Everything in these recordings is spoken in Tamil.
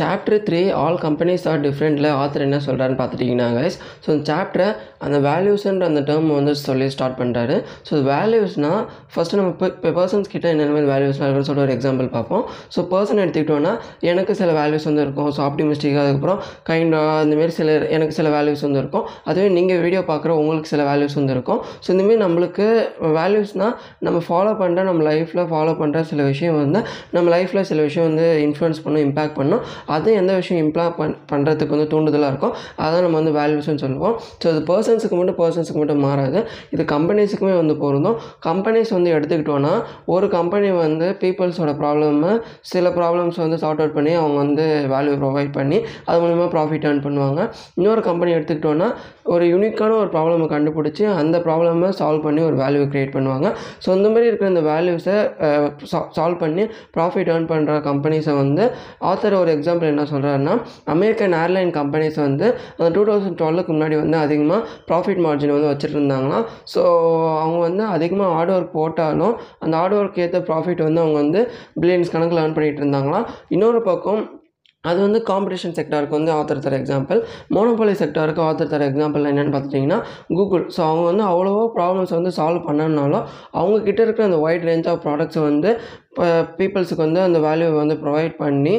Chapter three all companies are டிஃப்ரெண்ட்டில் author என்ன சொல்கிறாருன்னு பார்த்துட்டிங்கன்னா கைஸ் ஸோ இந்த சாப்டரை அந்த வேல்யூஸ்ன்ற அந்த டேர்ம் வந்து சொல்லி ஸ்டார்ட் பண்ணுறாரு ஸோ வேல்யூஸ்னால் ஃபஸ்ட்டு நம்ம இப்போ பர்சன்ஸ் கிட்ட என்னென்ன மாதிரி வேல்யூஸ்லாம் இருக்குன்னு சொல்லிட்டு ஒரு எக்ஸாம்பிள் பார்ப்போம். ஸோ பர்சன் எடுத்துக்கிட்டோன்னா எனக்கு சில வேல்யூஸ் வந்து இருக்கும். ஸோ ஆப்டிமிஸ்டிக் அதுக்கப்புறம் கைண்டாக அந்தமாரி சில எனக்கு சில வேல்யூஸ் வந்து இருக்கும். அதுவே நீங்கள் வீடியோ பார்க்குற உங்களுக்கு சில வேல்யூஸ் வந்து இருக்கும். ஸோ இந்தமாரி நம்மளுக்கு வேல்யூஸ்னால் நம்ம ஃபாலோ பண்ணுற நம்ம லைஃப்பில் ஃபாலோ பண்ணுற சில விஷயம் வந்து நம்ம லைஃப்பில் சில விஷயம் வந்து இன்ஃப்ளூயன்ஸ் பண்ணும் இம்பேக்ட் பண்ணும். அது எந்த விஷயம் இம்ப்ளா பண் பண்ணுறதுக்கு வந்து தூண்டுதலாக இருக்கும் அதான் நம்ம வந்து வேல்யூஸ்னு சொல்லுவோம். ஸோ இது பர்சன்ஸுக்கு மட்டும் பர்சன்ஸுக்கு மட்டும் மாறாது. இது கம்பெனிஸுக்குமே வந்து பொருந்தும். கம்பெனிஸ் வந்து எடுத்துக்கிட்டோன்னா ஒரு கம்பெனி வந்து பீப்புள்ஸோட ப்ராப்ளமை சில ப்ராப்ளம்ஸ் வந்து சார்ட் அவுட் பண்ணி அவங்க வந்து வேல்யூ ப்ரொவைட் பண்ணி அது மூலிமா ப்ராஃபிட் ஏர்ன் பண்ணுவாங்க. இன்னொரு கம்பெனி எடுத்துக்கிட்டோன்னா ஒரு யூனிக்கான ஒரு ப்ராப்ளமை கண்டுபிடிச்சி அந்த ப்ராப்ளமை சால்வ் பண்ணி ஒரு வேல்யூ க்ரியேட் பண்ணுவாங்க. ஸோ இந்த மாதிரி இருக்கிற இந்த வேல்யூஸை சால்வ் பண்ணி ப்ராஃபிட் ஏர்ன் பண்ணுற கம்பெனிஸை வந்து ஆத்தர் ஒரு எக்ஸாம் எக்ஸாம்பிள் என்ன சொல்கிறாருன்னா அமெரிக்கன் ஏர்லைன் கம்பெனிஸ் வந்து அந்த டூ தௌசண்ட் டுவெலுக்கு முன்னாடி வந்து அதிகமாக ப்ராஃபிட் மார்ஜின் வந்து வச்சுட்டு இருந்தாங்களாம் ஸோ அவங்க வந்து அதிகமாக ஹார்ட் ஒர்க் போட்டாலும் அந்த ஹார்ட் ஒர்க் ஏற்ற ப்ராஃபிட் வந்து அவங்க வந்து பில்லியன்ஸ் கணக்கில் ஏர்ன் பண்ணிகிட்டு இருந்தாங்களாம் இன்னொரு பக்கம் அது வந்து காம்படிஷன் செக்டாருக்கு வந்து ஆத்தர் தர எக்ஸாம்பிள் மோனோபாலி செக்டாருக்கு ஆத்தர் தர எக்ஸாம்பிள் என்னென்னு பார்த்துட்டிங்கன்னா கூகுள் ஸோ அவங்க வந்து அவ்வளோவா ப்ராப்ளம்ஸ் வந்து சால்வ் பண்ணனாலும் அவங்கக்கிட்ட இருக்கிற அந்த ஒயிட் ரேஞ்ச் ஆஃப் ப்ராடக்ட்ஸை வந்து இப்போ பீப்புள்ஸுக்கு வந்து அந்த வேல்யூவை வந்து ப்ரொவைட் பண்ணி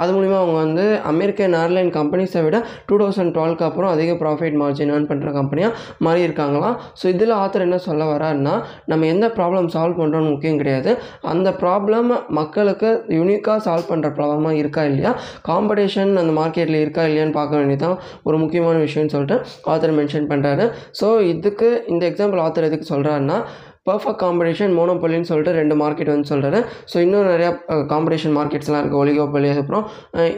அது மூலிமா அவங்க வந்து அமெரிக்கன் ஏர்லைன் கம்பெனிஸை விட டூ தௌசண்ட் டுவெல்க்கு அப்புறம் அதிக ப்ராஃபிட் மார்ஜின் ஏர்ன் பண்ணுற கம்பெனியாக மாறி இருக்காங்களாம். ஸோ இதில் ஆத்தர் என்ன சொல்ல வராருன்னா நம்ம எந்த ப்ராப்ளம் சால்வ் பண்ணுறோன்னு முக்கியம் கிடையாது. அந்த ப்ராப்ளம் மக்களுக்கு யூனிக்காக சால்வ் பண்ணுற ப்ராப்ளமாக இருக்கா இல்லையா? காம்படிஷன் அந்த மார்க்கெட்டில் இருக்கா இல்லையான்னு பார்க்க வேண்டியதான் ஒரு முக்கியமான விஷயம்னு சொல்லிட்டு ஆத்தர் மென்ஷன் பண்ணுறாரு ஸோ இதுக்கு இந்த எக்ஸாம்பிள் ஆத்தர் எதுக்கு சொல்கிறாருன்னா பர்ஃபெக்ட் காம்படிஷன் மோனோபொலின்னு சொல்லிட்டு ரெண்டு மார்க்கெட் வந்து சொல்கிறேன் ஸோ இன்னும் நிறையா காம்படிஷன் மார்க்கெட்ஸ்லாம் இருக்குது ஒலிகோபொலி அப்புறம்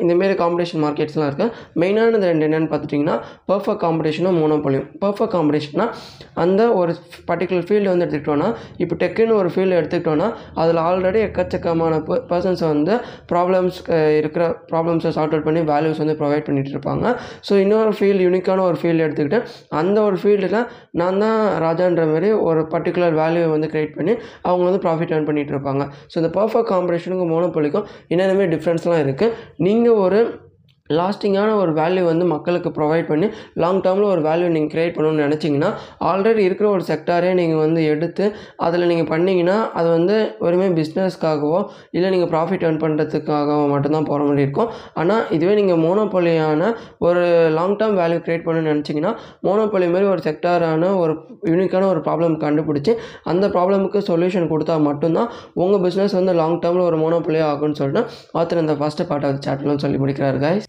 இந்தமாரி காம்படிஷன் மார்க்கெட்ஸ்லாம் இருக்குது மெயினானது ரெண்டு என்னென்னு பார்த்துட்டிங்கன்னா பர்ஃபெக்ட் காம்படிஷனும் மோனோபொலியும் பர்ஃபெக்ட் காம்படிஷன்னா அந்த ஒரு பர்டிகுலர் ஃபீல்டு வந்து எடுத்துக்கிட்டோன்னா இப்போ டெக்குன்னு ஒரு ஃபீல்டு எடுத்துக்கிட்டோன்னா அதில் ஆல்ரெடி எக்கச்சக்கமான பர்சன்ஸ் வந்து ப்ராப்ளம்ஸ் இருக்கிற ப்ராப்ளம்ஸை சார்ட் அவுட் பண்ணி வேல்யூஸ் வந்து ப்ரொவைட் பண்ணிகிட்டு இருப்பாங்க. ஸோ இன்னொரு ஃபீல்டு யூனிக்கான ஒரு ஃபீல்டு எடுத்துக்கிட்டு அந்த ஒரு ஃபீல்டில் நான் தான் ராஜான்ற மாதிரி ஒரு பர்டிகுலர் வேல்யூ வேல்யூ வந்து க்ரியேட் பண்ணி அவங்க வந்து ப்ராஃபிட் ஏர்ன் பண்ணிகிட்டு இருப்பாங்க. ஸோ இந்த பர்ஃபெக்ட் காம்படிஷனுக்கும் மோனோபொலிக்கும் என்னென்னமே டிஃப்ரென்ஸ்லாம் இருக்குது நீங்கள் ஒரு லாஸ்டிங்கான ஒரு வேல்யூ வந்து மக்களுக்கு ப்ரொவைட் பண்ணி லாங் டேர்மில் ஒரு வேல்யூ நீங்கள் க்ரியேட் பண்ணணும்னு நினச்சிங்கன்னா ஆல்ரெடி இருக்கிற ஒரு செக்டாரே நீங்கள் வந்து எடுத்து அதில் நீங்கள் பண்ணிங்கன்னா அது வந்து வெறுமே பிஸ்னஸ்க்காகவோ இல்லை நீங்கள் ப்ராஃபிட் ஏர்ன் பண்ணுறதுக்காகவோ மட்டும்தான் போகிற மாதிரி இருக்கும். ஆனால் இதுவே நீங்கள் மோனோபொலியான ஒரு லாங் டேர்ம் வேல்யூ க்ரியேட் பண்ணணும்னு நினச்சிங்கன்னா மோனோபொலி மாதிரி ஒரு செக்டாரான ஒரு யூனிக்கான ஒரு ப்ராப்ளம் கண்டுபிடிச்சி அந்த ப்ராப்ளமுக்கு சொல்யூஷன் கொடுத்தா மட்டும்தான் உங்கள் பிஸ்னஸ் வந்து லாங் டேர்மில் ஒரு மோனோபொலியாக ஆகும்னு சொல்லிட்டு ஆத்தர் இந்த ஃபஸ்ட்டு பார்ட் ஆஃப் சாப்டர்லாம் சொல்லி முடிக்கிறார் guys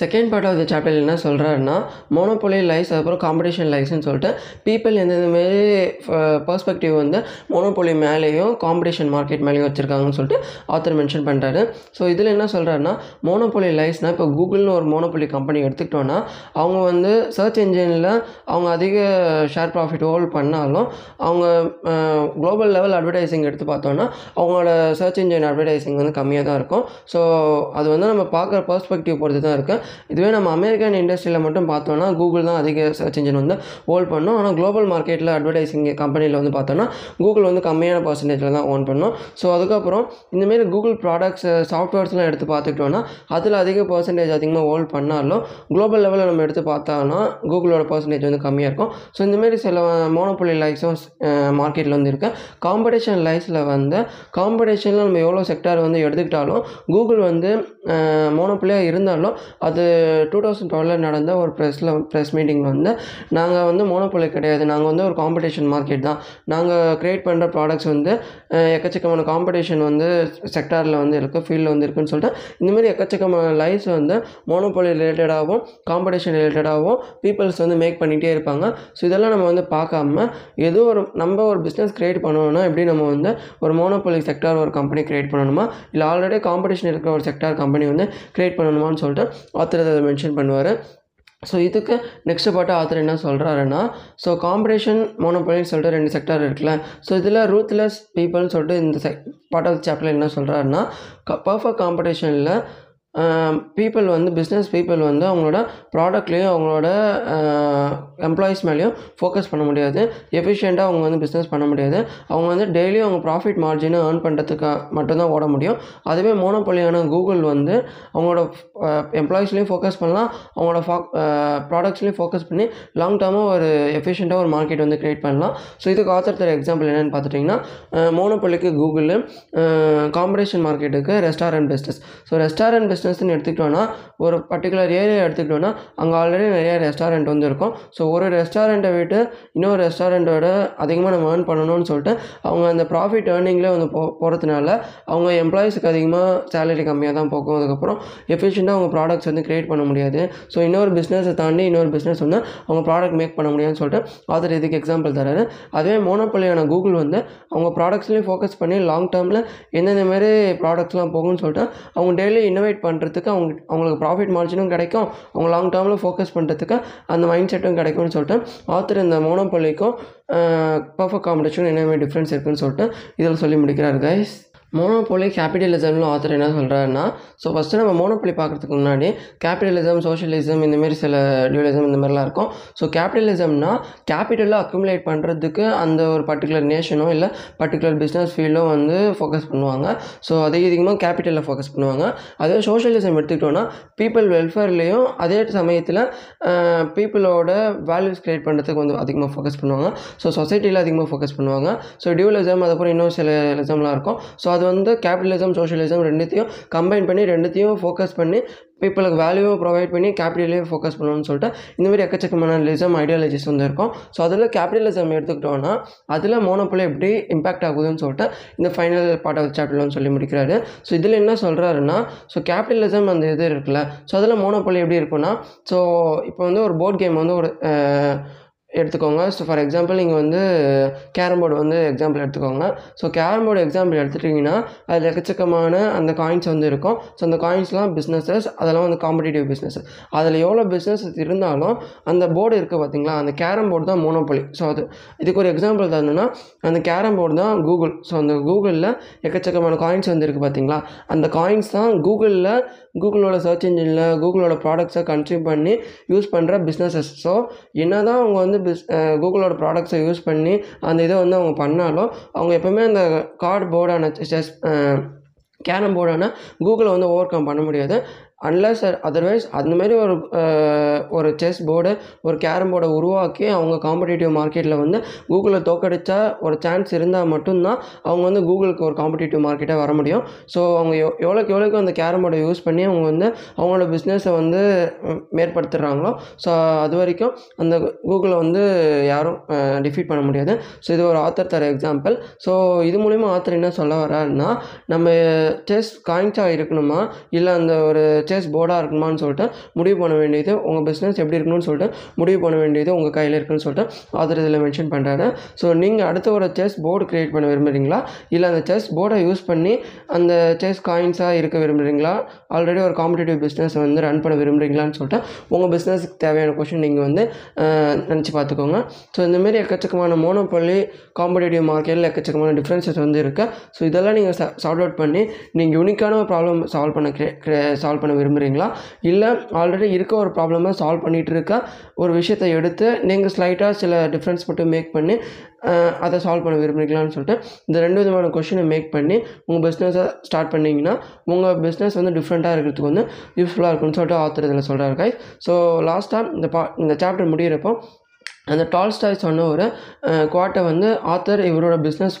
second part of the chapter என்ன சொல்கிறாருன்னா மோனோபொலி லைஸ் அதுக்கப்புறம் காம்படிஷன் லைஸ்ன்னு சொல்லிட்டு பீப்புள் எந்தெந்த மாரி பர்ஸ்பெக்டிவ் வந்து மோனோபொலி மேலேயும் காம்படிஷன் மார்க்கெட் மேலேயும் வச்சுருக்காங்கன்னு சொல்லிட்டு ஆத்தர் மென்ஷன் பண்ணுறாரு ஸோ இதில் என்ன சொல்கிறாருன்னா மோனோபொலி லைஸ்னால் இப்போ கூகுள்னு ஒரு மோனோபொலி கம்பெனி எடுத்துக்கிட்டோன்னா அவங்க வந்து சர்ச் இன்ஜினில் அவங்க அதிக ஷேர் ப்ராஃபிட் ஹோல்ட் பண்ணாலும் அவங்க குளோபல் லெவல் அட்வர்டைஸிங் எடுத்து பார்த்தோன்னா அவங்களோட சர்ச் இன்ஜின் அட்வர்டைஸிங் வந்து கம்மியாக தான் இருக்கும். ஸோ அது வந்து நம்ம பார்க்குற பர்ஸ்பெக்டிவ் பொறுத்து தான் இருக்குது இதுவே நம்ம அமெரிக்கன் இண்டஸ்ட்ரியில் மட்டும் பார்த்தோன்னா கூகுள் தான் அதிக சர்ச் இன்ஜின் வந்து ஹோல்ட் பண்ணும். ஆனால் குளோபல் மார்க்கெட்டில் அட்வர்டைஸிங் கம்பெனியில் வந்து பார்த்தோன்னா கூகுள் வந்து கம்மியான பர்சன்டேஜில் தான் ஓன் பண்ணும். ஸோ அதுக்கப்புறம் இந்தமாரி கூகுள் ப்ராடக்ட்ஸ் சாஃப்ட்வேர்ஸ்லாம் எடுத்து பார்த்துக்கிட்டோன்னா அதில் அதிக பர்சன்டேஜ் அதிகமாக ஹோல்ட் பண்ணாலும் குளோபல் லெவலில் நம்ம எடுத்து பார்த்தோன்னா கூகுளோட பர்சன்டேஜ் வந்து கம்மியாக இருக்கும். ஸோ இந்தமாரி சில மோனோபொலி லைக்ஸும் மார்க்கெட்டில் வந்து இருக்குது காம்படிஷன் லைஸில் வந்து காம்படிஷனில் நம்ம எவ்வளோ செக்டார் வந்து எடுத்துக்கிட்டாலும் கூகுள் வந்து மோனோபொலியாக இருந்தாலும் அது அது டூ தௌசண்ட் டுவெலில் நடந்த ஒரு ப்ரெஸ்ஸில் ப்ரெஸ் மீட்டிங்கில் வந்து நாங்கள் வந்து மோனோபொலி கிடையாது. நாங்கள் வந்து ஒரு காம்படிஷன் மார்க்கெட் தான். நாங்கள் க்ரியேட் பண்ணுற ப்ராடக்ட்ஸ் வந்து எக்கச்சக்கமான காம்படிஷன் வந்து செக்டாரில் வந்து இருக்குது ஃபீல்டில் வந்து இருக்குன்னு சொல்லிட்டு இந்தமாரி எக்கச்சக்கமான லைஃப்ஸ் வந்து மோனோபொலி ரிலேட்டடாகவும் காம்படிஷன் ரிலேட்டடாகவும் பீப்புள்ஸ் வந்து மேக் பண்ணிகிட்டே இருப்பாங்க. ஸோ இதெல்லாம் நம்ம வந்து பார்க்காம ஏதோ ஒரு நம்ம ஒரு பிஸ்னஸ் க்ரியேட் பண்ணணும்னா எப்படி நம்ம வந்து ஒரு மோனோபொலி செக்டார் ஒரு கம்பெனி க்ரியேட் பண்ணணுமா? இல்லை ஆல்ரெடி காம்படிஷன் இருக்கிற ஒரு செக்டார் கம்பெனி வந்து க்ரியேட் பண்ணணுமான்னு சொல்லிட்டு ஆத்தர் அதை மென்ஷன் பண்ணுவார். ஸோ இதுக்கு நெக்ஸ்ட் பாட்டு ஆத்தர் என்ன சொல்கிறாருன்னா ஸோ காம்படிஷன் மோனோபொலின்னு சொல்லிட்டு ரெண்டு செக்டார் இருக்குல்ல. ஸோ இதில் ரூத்லெஸ் பீப்புள்னு சொல்லிட்டு இந்த செக் பார்ட் ஆஃப் என்ன சொல்கிறாருன்னா க பர்ஃபெக்ட் காம்படிஷனில் பீப்புள் வந்து பிஸ்னஸ் பீப்புள் வந்து அவங்களோட ப்ராடக்ட்லேயும் அவங்களோட எம்ப்ளாயீஸ் மேலேயும் ஃபோக்கஸ் பண்ண முடியாது. எஃபிஷியண்ட்டாக அவங்க வந்து பிஸ்னஸ் பண்ண முடியாது. அவங்க வந்து டெய்லியும் அவங்க ப்ராஃபிட் மார்ஜினை ஏர்ன் பண்ணுறதுக்கு மட்டும்தான் ஓட முடியும். அதுவே மோனோபொலியான கூகுள் வந்து அவங்களோட எம்ப்ளாயிஸ்லேயும் ஃபோக்கஸ் பண்ணலாம். அவங்களோட ஃபா ப்ராடக்ட்ஸ்லேயும் ஃபோக்கஸ் பண்ணி லாங் டேர்மாக ஒரு எஃபிஷியண்ட்டாக ஒரு மார்க்கெட் வந்து க்ரியேட் பண்ணலாம். ஸோ இதுக்கு ஆத்தர் தர எக்ஸாம்பிள் என்னென்னு பார்த்துட்டிங்கன்னா மோனோபொலிக்கு கூகுள் காம்படிஷன் மார்க்கெட்டுக்கு restaurant business so restaurant destination எடுத்துக்கிட்டோன்னா ஒரு பர்டிகுலர் ஏரியா எடுத்துக்கிட்டோன்னா அங்கே ஆல்ரெடி நிறைய ரெஸ்டாரண்ட் வந்து இருக்கும் ஸோ ஒரு ரெஸ்டாரண்ட்டை விட்டு இன்னொரு ரெஸ்டாரண்ட்டோட அதிகமாக நம்ம ஏர்ன் பண்ணணும்னு சொல்லிட்டு அவங்க அந்த ப்ராஃபிட் ஏர்னிங்லேயே வந்து போ போகிறதுனால அவங்க எம்ப்ளாயீஸுக்கு அதிகமாக சேலரி கம்மியாக தான் போகும். அதுக்கப்புறம் எஃபிஷியண்ட்டாக அவங்க ப்ராடக்ட்ஸ் வந்து க்ரியேட் பண்ண முடியாது. ஸோ இன்னொரு பிஸ்னஸை தாண்டி இன்னொரு பிஸ்னஸ் வந்து அவங்க ப்ராடக்ட் மேக் பண்ண முடியாதுன்னு சொல்லிட்டு ஆதர் இதுக்கு எக்ஸாம்பிள் தராரு அதுவே மோனப்பள்ளியான கூகுள் வந்து அவங்க ப்ராடக்ட்ஸ்லேயும் ஃபோக்கஸ் பண்ணி லாங் டேர்மில் எந்தெந்த மாதிரி ப்ராடக்ட்ஸ்லாம் போகும்னு சொல்லிட்டு அவங்க டெய்லி இன்னோவேட் பண்ணுறதுக்கு அவங்க அவங்களுக்கு ப்ராஃபிட் மார்ஜினும் கிடைக்கும். அவங்க லாங் டேர்மில் ஃபோக்கஸ் பண்ணுறதுக்கு அந்த மைண்ட் செட்டும் கிடைக்கும்னு சொல்லிட்டு ஆத்தர் இந்த மோனோபொலிக்கும் பர்ஃபெக்ட் காம்படிஷன் என்ன டிஃப்ரென்ஸ் இருக்குதுன்னு சொல்லிட்டு இதில் சொல்லி முடிக்கிறார் கைஸ் மோனோபோலி கேபிட்டலிசம்னு ஆத்தர் என்ன சொல்கிறாருன்னா ஸோ ஃபஸ்ட்டு நம்ம மோனோபோலி பார்க்குறதுக்கு முன்னாடி கேபிட்டலிசம் சோஷியலிசம் இந்தமாரி சில டியூலிசம் இந்த மாதிரிலாம் இருக்கும். ஸோ கேபிட்டலிசம்னா கேபிட்டலை அக்யூமுலேட் பண்ணுறதுக்கு அந்த ஒரு பர்டிகுலர் நேஷனோ இல்லை பர்டிகுலர் பிஸ்னஸ் ஃபீல்டோ வந்து ஃபோக்கஸ் பண்ணுவாங்க. ஸோ அதிக அதிகமாக கேபிட்டலில் ஃபோக்கஸ் பண்ணுவாங்க. அதே சோஷியலிசம் எடுத்துக்கிட்டோன்னா பீப்புள் வெல்ஃபேர்லேயும் அதே சமயத்தில் பீப்புளோட வேல்யூஸ் க்ரியேட் பண்ணுறதுக்கு வந்து அதிகமாக ஃபோக்கஸ் பண்ணுவாங்க. ஸோ சொசைட்டியில் அதிகமாக ஃபோக்கஸ் பண்ணுவாங்க. ஸோ டியூலிசம் அதுக்கப்புறம் இன்னும் சில லிசம்லாம் இருக்கும். ஸோ அது வந்து கேபிட்டலிசம் சோஷியலிசம் ரெண்டுத்தையும் கம்பைன் பண்ணி ரெண்டுத்தையும் ஃபோக்கஸ் பண்ணி பீப்புளுக்கு வேல்யூவை ப்ரொவைட் பண்ணி கேபிட்டலையும் ஃபோக்கஸ் பண்ணணும்னு சொல்லிட்டு இந்தமாரி எக்கச்சக்கமான லிசம் ஐடியாலஜிஸ் வந்து இருக்கும். ஸோ அதில் கேபிட்டலிசம் எடுத்துக்கிட்டோன்னா அதில் மோனோபோலி எப்படி இம்பாக்ட் ஆகுதுன்னு சொல்லிட்டு இந்த ஃபைனல் பார்ட் ஆஃப் சாப்டர்லன்னு சொல்லி முடிக்கிறாரு. ஸோ இதில் என்ன சொல்கிறாருன்னா ஸோ கேபிட்டலிசம் அந்த இது இருக்குல்ல ஸோ அதில் மோனோபோலி எப்படி இருக்குன்னா ஸோ இப்போ வந்து ஒரு போர்ட் கேம் வந்து ஒரு எடுத்துக்கோங்க. ஸோ ஃபார் எக்ஸாம்பிள் நீங்கள் வந்து கேரம் போர்டு வந்து எக்ஸாம்பிள் எடுத்துக்கோங்க. ஸோ கேரம் போர்டு எக்ஸாம்பிள் எடுத்துட்டிங்கன்னா அதில் எக்கச்சக்கமான அந்த காயின்ஸ் வந்து இருக்கும். ஸோ அந்த காயின்ஸ்லாம் பிஸ்னஸஸ் அதெல்லாம் வந்து காம்படிட்டிவ் பிஸ்னஸ் அதில் எவ்வளோ பிஸ்னஸ் இருந்தாலும் அந்த போர்டு இருக்குது பார்த்தீங்களா அந்த கேரம் போர்டு தான் மோனோபொலி ஸோ அது இதுக்கு ஒரு எக்ஸாம்பிள் தரணுன்னா அந்த கேரம் போர்டு தான் கூகுள் ஸோ அந்த கூகுளில் எக்கச்சக்கமான காயின்ஸ் வந்து இருக்குது பார்த்தீங்களா அந்த காயின்ஸ் தான் கூகுளில் கூகுளோட சர்ச் இன்ஜினில் கூகுளோட ப்ராடக்ட்ஸை கன்சியூம் பண்ணி யூஸ் பண்ணுற பிஸ்னஸஸ் ஸோ என்ன தான் அவங்க வந்து பிஸ் கூகுளோட ப்ராடக்ட்ஸை யூஸ் பண்ணி அந்த இதை வந்து அவங்க பண்ணாலும் அவங்க எப்போவுமே அந்த கார்டு போர்டான செஸ் கேரம் போர்டான கூகுளை வந்து ஓவர் கம் பண்ண முடியாது. அன்லஸ் அதர்வைஸ் அந்த மாதிரி ஒரு ஒரு செஸ் போர்டு ஒரு கேரம் போர்டை உருவாக்கி அவங்க காம்படிட்டிவ் மார்க்கெட்டில் வந்து கூகுளை தோக்கடிச்சா ஒரு சான்ஸ் இருந்தால் மட்டும்தான் அவங்க வந்து கூகுளுக்கு ஒரு காம்படிட்டிவ் மார்க்கெட்டாக வர முடியும். ஸோ அவங்க எவ் எவ்வளோக்கு எவ்வளோக்கு அந்த கேரம் போர்டை யூஸ் பண்ணி அவங்க வந்து அவங்களோட பிஸ்னஸை வந்து மேற்படுத்துகிறாங்களோ ஸோ அது வரைக்கும் அந்த கூகுளை வந்து யாரும் டிஃபீட் பண்ண முடியாது. ஸோ இது ஒரு ஆத்தர் தர எக்ஸாம்பிள் ஸோ இது மூலிமா ஆத்தர் என்ன சொல்ல வர்றாருன்னா நம்ம செஸ் காயின்ஸாக இருக்கணுமா? இல்லை அந்த ஒரு செஸ் போர்டாக இருக்கணுமான்னு சொல்லிட்டு முடிவு பண்ண வேண்டியது உங்கள் பிஸ்னஸ் எப்படி இருக்கணும்னு சொல்லிட்டு முடிவு பண்ண வேண்டியது உங்கள் கையில் இருக்குன்னு சொல்லிட்டு ஆதர் இதில் மென்ஷன் பண்ணுறாரு ஸோ நீங்கள் அடுத்த ஒரு செஸ் போர்டு க்ரியேட் பண்ண விரும்புகிறீங்களா இல்லை அந்த செஸ் போர்டை யூஸ் பண்ணி அந்த செஸ் காயின்ஸாக இருக்க விரும்புகிறீங்களா ஆல்ரெடி ஒரு காம்படிட்டிவ் பிஸ்னஸ் வந்து ரன் பண்ண விரும்புகிறீங்களான்னு சொல்லிட்டு உங்கள் பிஸ்னஸுக்கு தேவையான கொஷின் நீங்கள் வந்து நினச்சி பார்த்துக்கோங்க. ஸோ இந்தமாரி எக்கச்சக்கமான மோனோபள்ளி காம்படிட்டிவ் மார்க்கெட்டில் எக்கச்சக்கமான டிஃப்ரென்சஸ் வந்து இருக்குது ஸோ இதெல்லாம் நீங்கள் சால்வ் அவுட் பண்ணி நீங்கள் யூனிக்கான ப்ராப்ளம் சால்வ் பண்ண சால்வ் பண்ண விரும்புகிறீங்களா இல்லை ஆல்ரெடி இருக்க ஒரு ப்ராப்ளமாக சால்வ் பண்ணிகிட்டு இருக்க ஒரு விஷயத்தை எடுத்து நீங்கள் ஸ்லைட்டாக சில டிஃப்ரென்ஸ் மட்டும் மேக் பண்ணி அதை சால்வ் பண்ண விரும்புகிறீங்களான்னு சொல்லிட்டு இந்த ரெண்டு விதமான கொஷினை மேக் பண்ணி உங்கள் பிஸ்னஸை ஸ்டார்ட் பண்ணிங்கன்னா உங்கள் பிஸ்னஸ் வந்து டிஃப்ரெண்ட்டாக இருக்கிறதுக்கு வந்து யூஸ்ஃபுல்லாக இருக்கும்னு சொல்லிட்டு ஆத்தர் இதில் சொல்கிறாரு கைஸ் ஸோ லாஸ்ட்டாக இந்த பா இந்த சாப்டர் முடிகிறப்போ அந்த டால்ஸ்டாய் சொன்ன ஒரு குவாட்டை வந்து ஆத்தர் இவரோட பிஸ்னஸ்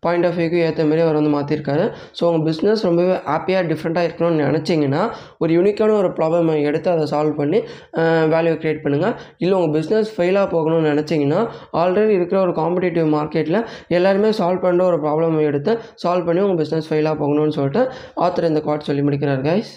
பாயிண்ட் ஆஃப் வியூக்கு ஏற்ற மாதிரி அவர் வந்து மாற்றிருக்காரு ஸோ உங்கள் பிஸ்னஸ் ரொம்பவே ஹாப்பியாக டிஃப்ரெண்ட்டாக இருக்கணும்னு நினச்சிங்கன்னா ஒரு யூனிக்கான ஒரு ப்ராப்ளமை எடுத்து அதை சால்வ் பண்ணி வேல்யூ க்ரியேட் பண்ணுங்கள் இல்லை உங்கள் பிஸ்னஸ் ஃபெயிலாக போகணும்னு நினச்சிங்கன்னா ஆல்ரெடி இருக்கிற ஒரு காம்படிட்டிவ் மார்க்கெட்டில் எல்லாருமே சால்வ் பண்ணுற ஒரு ப்ராப்ளம் எடுத்து சால்வ் பண்ணி உங்கள் பிஸ்னஸ் ஃபெயிலாக போகணும்னு சொல்லிட்டு ஆத்தர் இந்த குவாட் சொல்லி முடிக்கிறார் கைஸ்